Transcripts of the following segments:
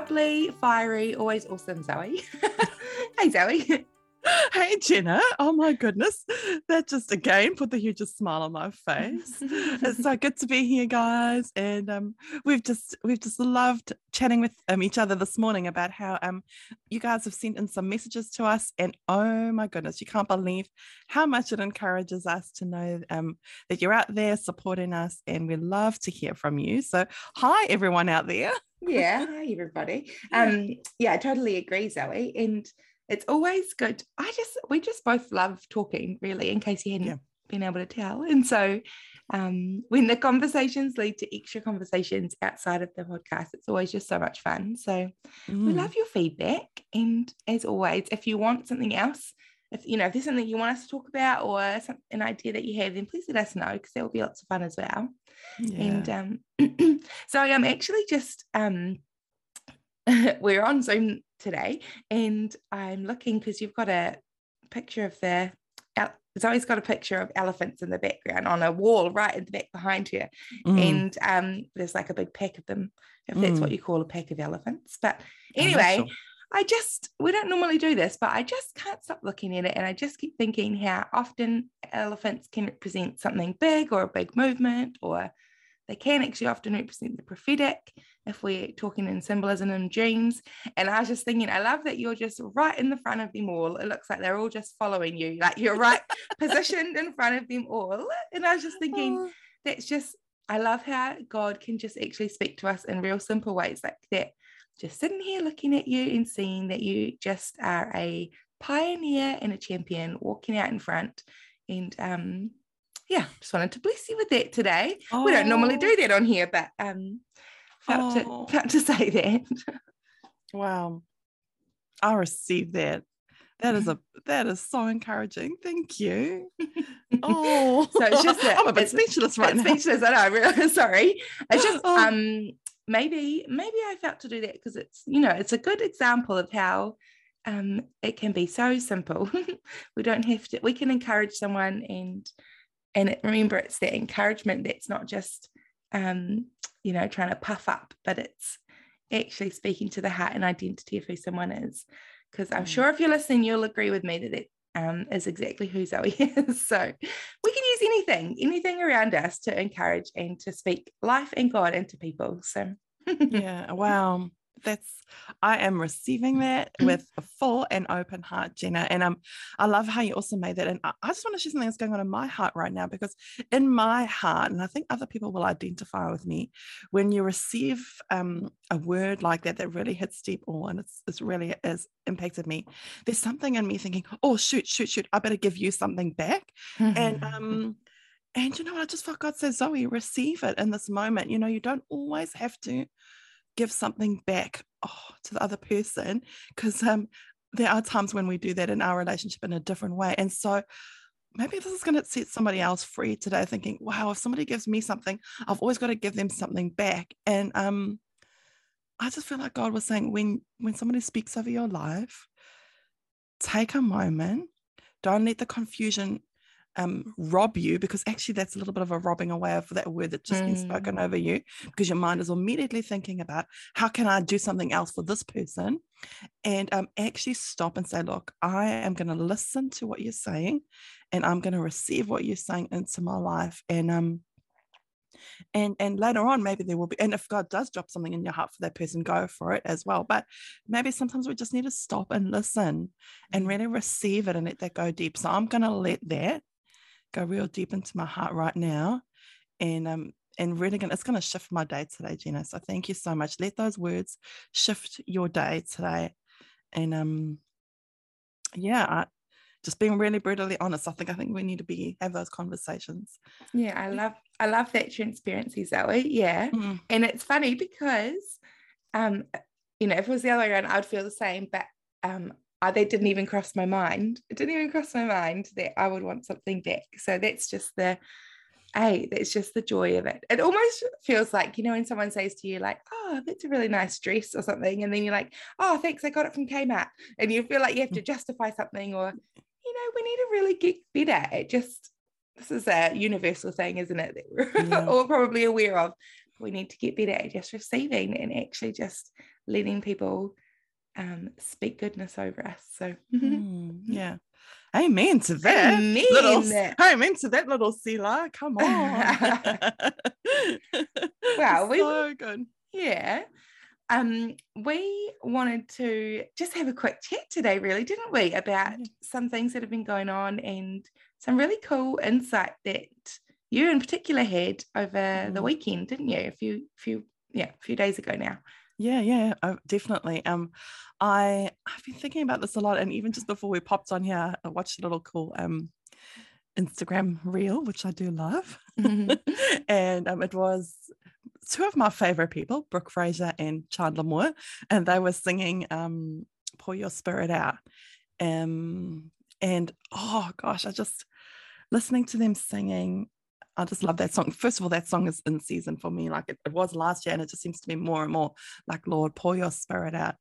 bubbly, fiery, always awesome Zoe. hey, Zoe. Hey Jenna, oh my goodness, that just again put the hugest smile on my face. it's so good to be here, guys, and um, we've just we've just loved chatting with um, each other this morning about how um, you guys have sent in some messages to us, and oh my goodness, you can't believe how much it encourages us to know um, that you're out there supporting us, and we love to hear from you. So, hi everyone out there. Yeah, hi everybody. Um, yeah, I totally agree, Zoe, and it's always good. I just we just both love talking, really, in case you hadn't yeah. been able to tell. And so um, when the conversations lead to extra conversations outside of the podcast, it's always just so much fun. So mm. we love your feedback. And as always, if you want something else, if you know if there's something you want us to talk about or some, an idea that you have, then please let us know because there will be lots of fun as well. Yeah. And um, so I'm actually just um, we're on Zoom today, and I'm looking because you've got a picture of the. It's always got a picture of elephants in the background on a wall right in the back behind her, mm. and um, there's like a big pack of them, if that's mm. what you call a pack of elephants. But anyway, I just we don't normally do this, but I just can't stop looking at it, and I just keep thinking how often elephants can represent something big or a big movement or they can actually often represent the prophetic if we're talking in symbolism and dreams. And I was just thinking, I love that you're just right in the front of them all. It looks like they're all just following you, like you're right positioned in front of them all. And I was just thinking, oh. that's just, I love how God can just actually speak to us in real simple ways like that. Just sitting here looking at you and seeing that you just are a pioneer and a champion walking out in front. And um, yeah, just wanted to bless you with that today. Oh. We don't normally do that on here, but um, felt, oh. to, felt to say that. wow. I received that. That is a that is so encouraging. Thank you. Oh, so it's just that I'm a bit speechless right now. Speechless. I know. Really sorry. It's just oh. um maybe maybe I felt to do that because it's you know it's a good example of how um it can be so simple. we don't have to. We can encourage someone and and remember it's that encouragement that's not just um, you know trying to puff up but it's actually speaking to the heart and identity of who someone is because i'm mm. sure if you're listening you'll agree with me that that um, is exactly who zoe is. So we can use anything anything around us to encourage and to speak life and god into people. So yeah wow that's I am receiving that with a full and open heart, Jenna. And um, I love how you also made that. And I, I just want to share something that's going on in my heart right now because in my heart, and I think other people will identify with me, when you receive um, a word like that that really hits deep, oh, and it's, it's really has impacted me. There's something in me thinking, oh shoot, shoot, shoot, I better give you something back. and um and you know what? I just felt God says, Zoe, receive it in this moment. You know, you don't always have to give something back oh, to the other person because um, there are times when we do that in our relationship in a different way. And so maybe this is going to set somebody else free today thinking, wow, if somebody gives me something, I've always got to give them something back. And um, I just feel like God was saying when when somebody speaks over your life, take a moment. Don't let the confusion um, rob you because actually that's a little bit of a robbing away of that word that's just mm. been spoken mm. over you because your mind is immediately thinking about how can I do something else for this person and um, actually stop and say look I am going to listen to what you're saying and I'm going to receive what you're saying into my life and um and and later on maybe there will be and if god does drop something in your heart for that person go for it as well but maybe sometimes we just need to stop and listen and mm. really receive it and let that go deep so i'm going to let that go real deep into my heart right now and um and really gonna it's gonna shift my day today, Gina. So thank you so much. Let those words shift your day today. And um yeah, I, just being really brutally honest. I think I think we need to be have those conversations. Yeah, I love I love that transparency, Zoe. Yeah. Mm-hmm. And it's funny because um, you know, if it was the other way around, I'd feel the same, but um uh, that didn't even cross my mind. It didn't even cross my mind that I would want something back. So that's just the, hey, that's just the joy of it. It almost feels like, you know, when someone says to you, like, oh, that's a really nice dress or something. And then you're like, oh, thanks, I got it from Kmart. And you feel like you have to justify something or, you know, we need to really get better at just, this is a universal thing, isn't it? That we're yeah. all probably aware of we need to get better at just receiving and actually just letting people um, speak goodness over us. So mm, yeah. Amen to that. Amen. Little, amen to that little Selah. Come on. wow, we so good. Yeah. Um, we wanted to just have a quick chat today, really, didn't we, about yeah. some things that have been going on and some really cool insight that you in particular had over mm. the weekend, didn't you? A few, few, yeah, a few days ago now. Yeah, yeah, uh, definitely. Um, I I've been thinking about this a lot, and even just before we popped on here, I watched a little cool um Instagram reel, which I do love, mm-hmm. and um, it was two of my favorite people, Brooke Fraser and Chandler Moore, and they were singing um "Pour Your Spirit Out," um, and oh gosh, I just listening to them singing I just love that song. First of all, that song is in season for me, like it, it, was last year, and it just seems to be more and more like, Lord, pour your spirit out.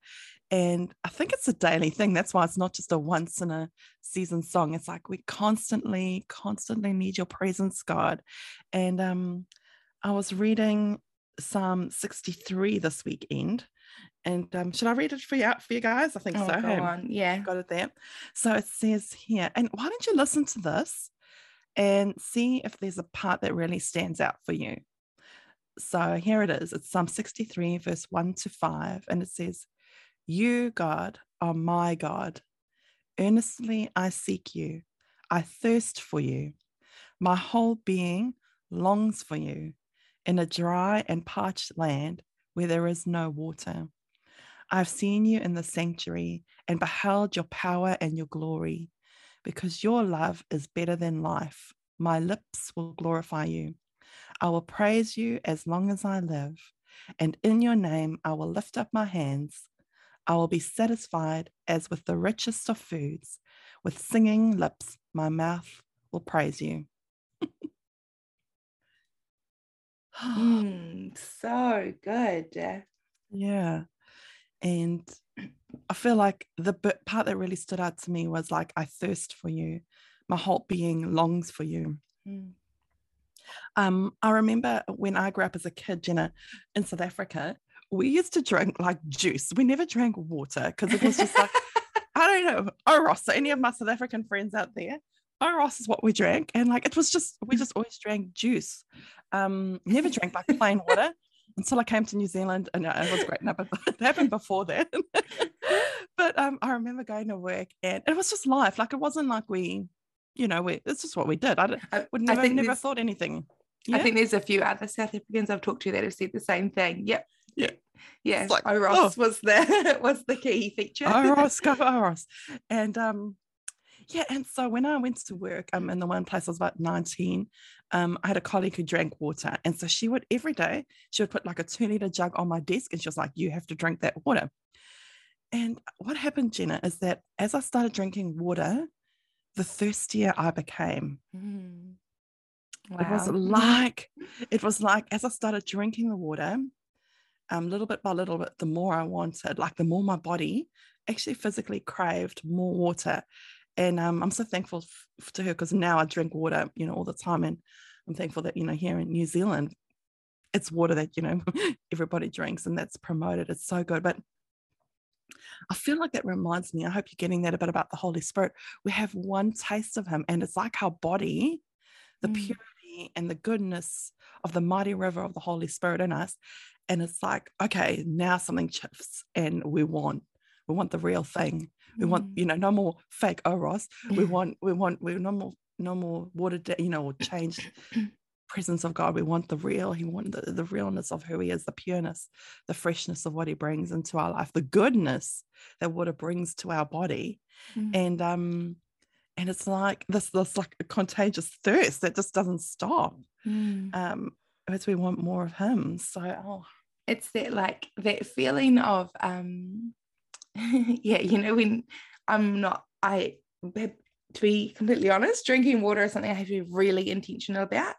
And I think it's a daily thing. That's why it's not just a once in a season song. It's like we constantly, constantly need your presence, God. And um, I was reading Psalm 63 this weekend. And um, should I read it for you out for you guys? I think oh, so. Go on. Yeah. Got it there. So it says here, and why don't you listen to this? And see if there's a part that really stands out for you. So here it is. It's Psalm 63, verse 1 to 5. And it says, You, God, are my God. Earnestly I seek you. I thirst for you. My whole being longs for you in a dry and parched land where there is no water. I've seen you in the sanctuary and beheld your power and your glory because your love is better than life. My lips will glorify you. I will praise you as long as I live, and in your name I will lift up my hands. I will be satisfied as with the richest of foods. With singing lips, my mouth will praise you. mm, so good. Yeah. And I feel like the part that really stood out to me was like, I thirst for you. My whole being longs for you. Mm. Um, I remember when I grew up as a kid, Jenna, in South Africa, we used to drink like juice. We never drank water because it was just like, I don't know, Oros. So any of my South African friends out there, Oros is what we drank. And like, it was just, we just always drank juice. Um, never drank like plain water until I came to New Zealand, and it was great. No, but it happened before then. but um, I remember going to work, and it was just life. Like it wasn't like we, you know, we. It's just what we did. I, I would never, I never thought anything. Yeah? I think there's a few other South Africans I've talked to that have said the same thing. Yep. Yeah. Yeah. Like, Oros oh. was the was the key feature. Oros, go Oros. And um, yeah, and so when I went to work, um, in the one place I was about 19, um, I had a colleague who drank water. And so she would every day, she would put like a two liter jug on my desk and she was like, You have to drink that water. And what happened, Jenna, is that as I started drinking water, the thirstier I became. Mm. Wow. It was like, it was like as I started drinking the water, um, little bit by little bit, the more I wanted, like the more my body actually physically craved more water and um, I'm so thankful f- to her because now I drink water, you know, all the time, and I'm thankful that you know here in New Zealand, it's water that you know everybody drinks, and that's promoted. It's so good, but I feel like that reminds me. I hope you're getting that a bit about the Holy Spirit. We have one taste of Him, and it's like our body, the mm. purity and the goodness of the mighty river of the Holy Spirit in us. And it's like, okay, now something shifts, and we want we want the real thing. We mm. want, you know, no more fake Oros. We want, we want, we no more, no more watered down, you know, or changed presence of God. We want the real. He want the, the realness of who he is, the pureness, the freshness of what he brings into our life, the goodness that water brings to our body. Mm. And um, and it's like this, this like a contagious thirst that just doesn't stop. Mm. Um, as we want more of him. So oh it's that like that feeling of um yeah, you know, when I'm not, I, to be completely honest, drinking water is something I have to be really intentional about.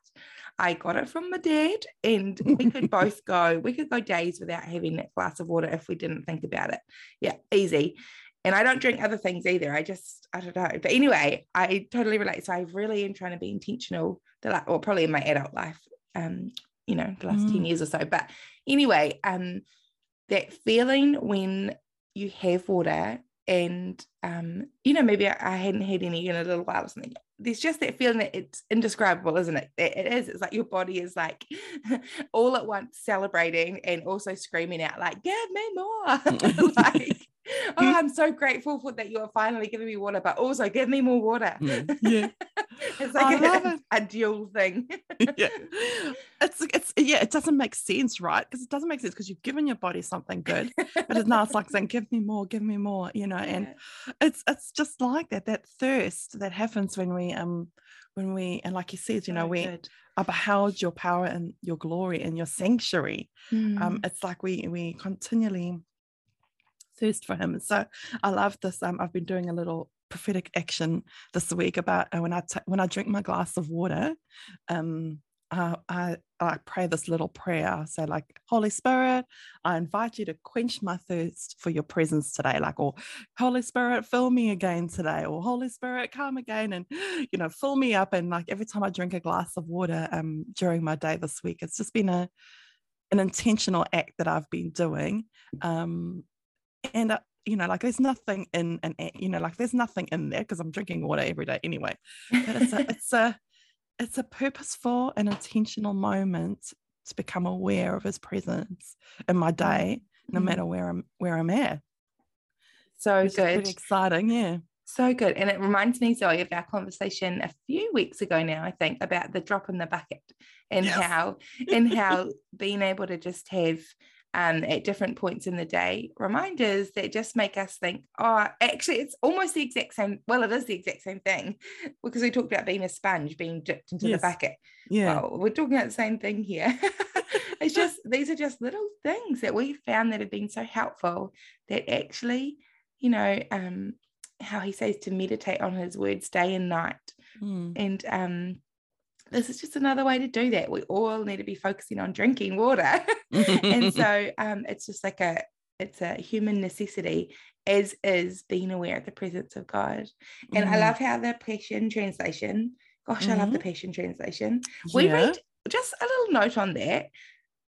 I got it from my dad, and we could both go, we could go days without having that glass of water if we didn't think about it. Yeah, easy. And I don't drink other things either. I just, I don't know. But anyway, I totally relate. So I really am trying to be intentional, The that, or probably in my adult life, um, you know, the last mm. 10 years or so. But anyway, um, that feeling when you have water and um, you know, maybe I, I, hadn't had any in a little while or something. There's just that feeling that it's indescribable, isn't it? it? It is. It's like your body is like all at once celebrating and also screaming out, like, give me more. like oh, I'm so grateful for that you're finally giving me water, but also give me more water. Mm, yeah. it's like a, a, dual thing. yeah. It's it's yeah, it doesn't make sense, right? Because it doesn't make sense because you've given your body something good. but it's now it's like saying, give me more, give me more, you know, yeah. and it's it's just like that, that thirst that happens when we um when we and like he says, you know, we good. I beheld your power and your glory and your sanctuary. Mm. Um, it's like we we continually thirst for him. So I love this. Um, I've been doing a little prophetic action this week about uh, when I t- when I drink my glass of water, um, uh, I I pray this little prayer. So like Holy Spirit, I invite you to quench my thirst for your presence today. Like or Holy Spirit, fill me again today. Or Holy Spirit, come again and you know fill me up. And like every time I drink a glass of water um during my day this week, it's just been a an intentional act that I've been doing. Um, and uh, you know like there's nothing in and you know like there's nothing in there because i'm drinking water every day anyway. But it's a it's a it's a purposeful and intentional moment to become aware of his presence in my day no mm-hmm. matter where i'm where i'm at. So good. exciting yeah. So good. And it reminds me zoe of our conversation a few weeks ago now i think about the drop in the bucket and yes. how and how being able to just have um, at different points in the day, reminders that just make us think, oh, actually, it's almost the exact same. Well, it is the exact same thing because we talked about being a sponge, being dipped into yes. the bucket. Yeah. Well, we're talking about the same thing here. it's just, these are just little things that we found that have been so helpful that actually, you know, um, how he says to meditate on his words day and night. Mm. And um, this is just another way to do that. We all need to be focusing on drinking water. and so um, it's just like a it's a human necessity, as is being aware of the presence of God. And mm. I love how the Passion Translation, gosh, mm-hmm. I love the mm-hmm. Passion Translation. Yeah. We read just a little note on that.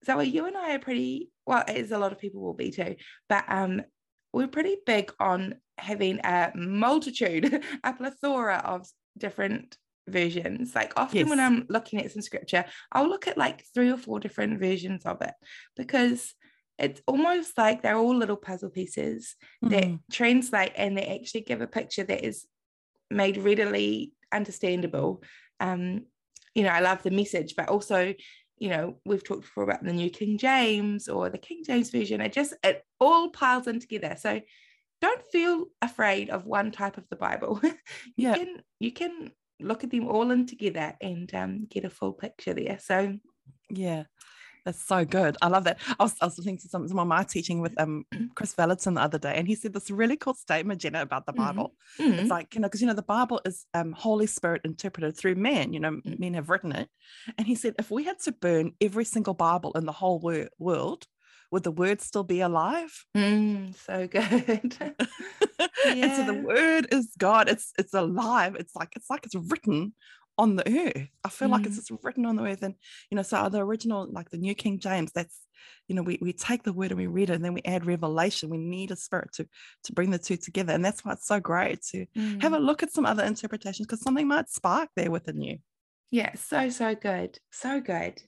Zoe, you and I are pretty well, as a lot of people will be too, but um, we're pretty big on having a multitude, a plethora of different versions. Like often yes. when I'm looking at some scripture, I'll look at like three or four different versions of it because it's almost like they're all little puzzle pieces mm-hmm. that translate and they actually give a picture that is made readily understandable. Um, you know, I love the message, but also, you know, we've talked before about the New King James or the King James Version. It just it all piles in together. So don't feel afraid of one type of the Bible. you yeah. can you can look at them all in together and um, get a full picture there. So, yeah. That's so good. I love that. I was, I was listening to some, some of my teaching with um Kris Vallotton the other day, and he said this really cool statement, Jenna, about the mm-hmm. Bible. Mm-hmm. It's like, you know, because you know, the Bible is um Holy Spirit interpreted through man, you know, mm-hmm. men have written it. And he said, if we had to burn every single Bible in the whole wor- world, would the word still be alive? Mm, so good. yeah. and so the word is God. It's it's alive. It's like it's like it's written on the earth. I feel mm. like it's mm. just written on the earth. And you know, so the original, like the New King James, that's you know, we, we take the word and we read it and then we add revelation. We need a spirit to to bring the two together. And that's why it's so great to mm. have a mm. look at some other interpretations because something might spark there within you. Yeah, so so good. So good.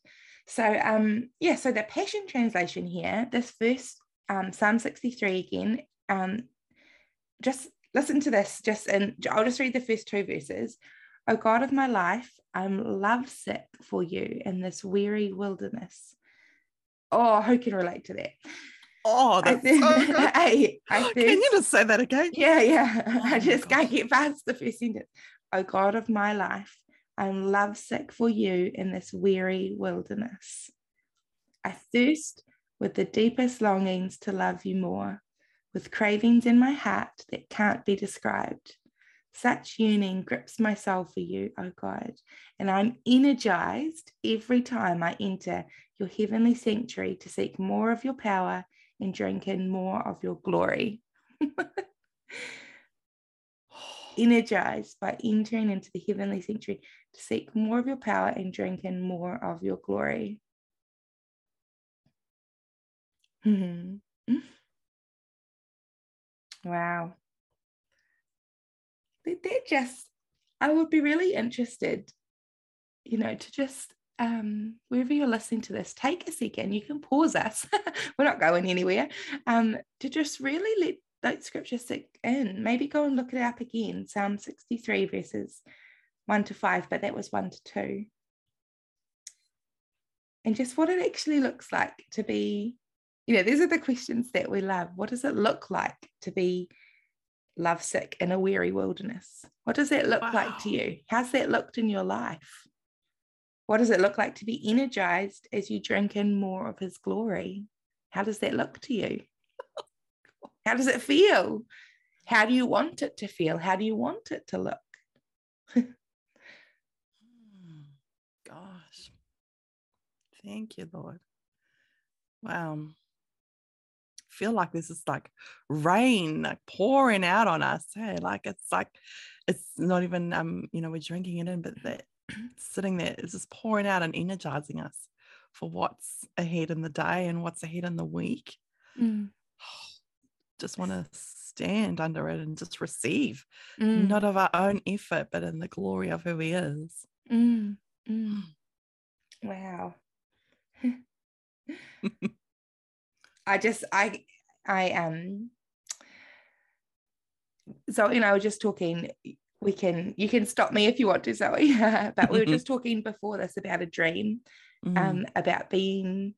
So um yeah, so the Passion Translation here, this verse, um, Psalm 63 again, um, just listen to this, just and I'll just read the first two verses. O God of my life, I'm lovesick for you in this weary wilderness. Oh, who can relate to that? Oh, that's I, so good. I, I first, can you just say that again? Yeah, yeah. Oh I just can't get past the first sentence. O God of my life, I'm lovesick for you in this weary wilderness. I thirst with the deepest longings to love you more, with cravings in my heart that can't be described. Such yearning grips my soul for you, O oh God, and I'm energized every time I enter your heavenly sanctuary to seek more of your power and drink in more of your glory. energized by entering into the heavenly sanctuary to seek more of your power and drink in more of your glory. Mm-hmm. Mm. Wow. They're just, I would be really interested, you know, to just, um, wherever you're listening to this, take a second. You can pause us. We're not going anywhere. Um, to just really let that scripture in. Maybe go and look it up again. Psalm 63 verses 1 to 5, but that was 1 to 2. And just what it actually looks like to be, you know, these are the questions that we love. What does it look like to be lovesick in a weary wilderness? What does that look wow. like to you? How's that looked in your life? What does it look like to be energized as you drink in more of his glory? How does that look to you? How does it feel? How do you want it to feel? How do you want it to look? Gosh. Thank you, Lord. Wow. feel like this is like rain like pouring out on us. Hey, like it's like it's not even um, you know, we're drinking it in, but that sitting there is just pouring out and energizing us for what's ahead in the day and what's ahead in the week. Mm. Just want to stand under it and just receive, mm. not of our own effort, but in the glory of who He is. Mm. mm. Wow. I just, I, I, um, so, you know, I was just talking we can you can stop me if you want to zoe but we were just talking before this about a dream mm. um, about being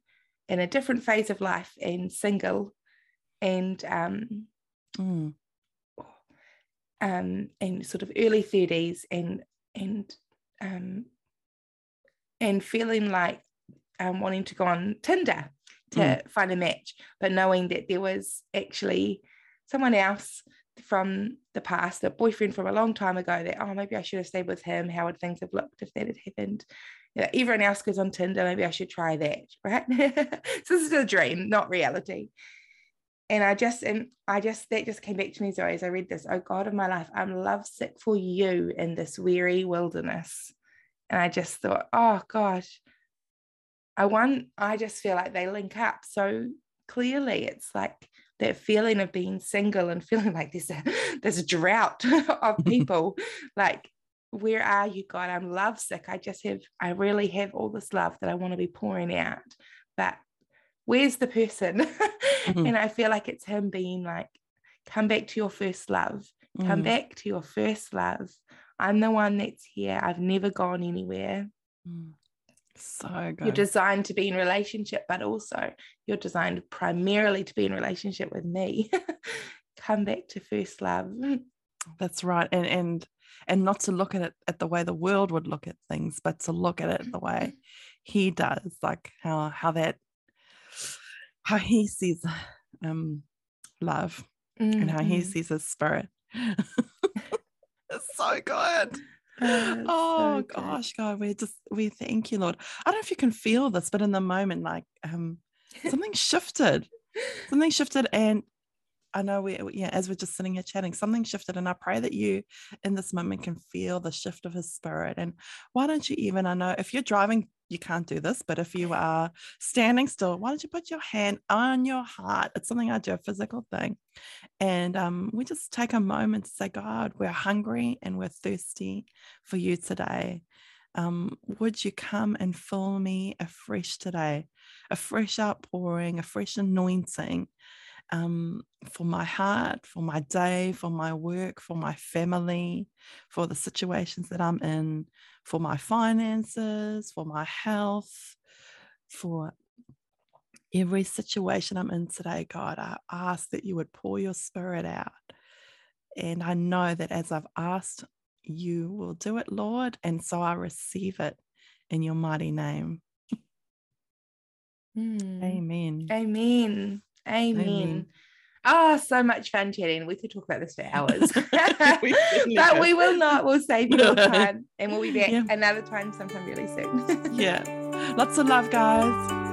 in a different phase of life and single and um, mm. um in sort of early 30s and and um and feeling like um wanting to go on tinder to mm. find a match but knowing that there was actually someone else from the past, a boyfriend from a long time ago that, oh, maybe I should have stayed with him. How would things have looked if that had happened? You know, everyone else goes on Tinder. Maybe I should try that, right? so this is a dream, not reality. And I just, and I just, that just came back to me, Zoe, as I read this. Oh God of my life, I'm lovesick for you in this weary wilderness. And I just thought, oh gosh, I want, I just feel like they link up so clearly. It's like, that feeling of being single and feeling like there's a there's a drought of people like where are you god i'm lovesick i just have i really have all this love that i want to be pouring out but where's the person mm-hmm. and i feel like it's him being like come back to your first love come mm. back to your first love i'm the one that's here i've never gone anywhere mm. So good. You're designed to be in relationship, but also you're designed primarily to be in relationship with me. Come back to first love. That's right. And and and not to look at it at the way the world would look at things, but to look at it the way he does, like how how that how he sees um love mm-hmm. and how he mm-hmm. sees his spirit. it's so good. oh so gosh, God, we just we thank you, Lord. I don't know if you can feel this, but in the moment, like um something shifted. Something shifted and I know we, yeah, as we're just sitting here chatting, something shifted. And I pray that you in this moment can feel the shift of his spirit. And why don't you even, I know if you're driving, you can't do this, but if you are standing still, why don't you put your hand on your heart? It's something I do, a physical thing. And um, we just take a moment to say, God, we're hungry and we're thirsty for you today. Um, would you come and fill me afresh today? A fresh outpouring, a fresh anointing um, for my heart, for my day, for my work, for my family, for the situations that I'm in, for my finances, for my health, for every situation I'm in today, God. I ask that you would pour your spirit out. And I know that as I've asked, you will do it, Lord. And so I receive it in your mighty name. Mm. Amen. Amen. Amen. Oh, so much fun chatting. We could talk about this for hours, we but we will not. We'll save you time and we'll be back yeah. another time sometime really soon. yeah. Lots of love, guys.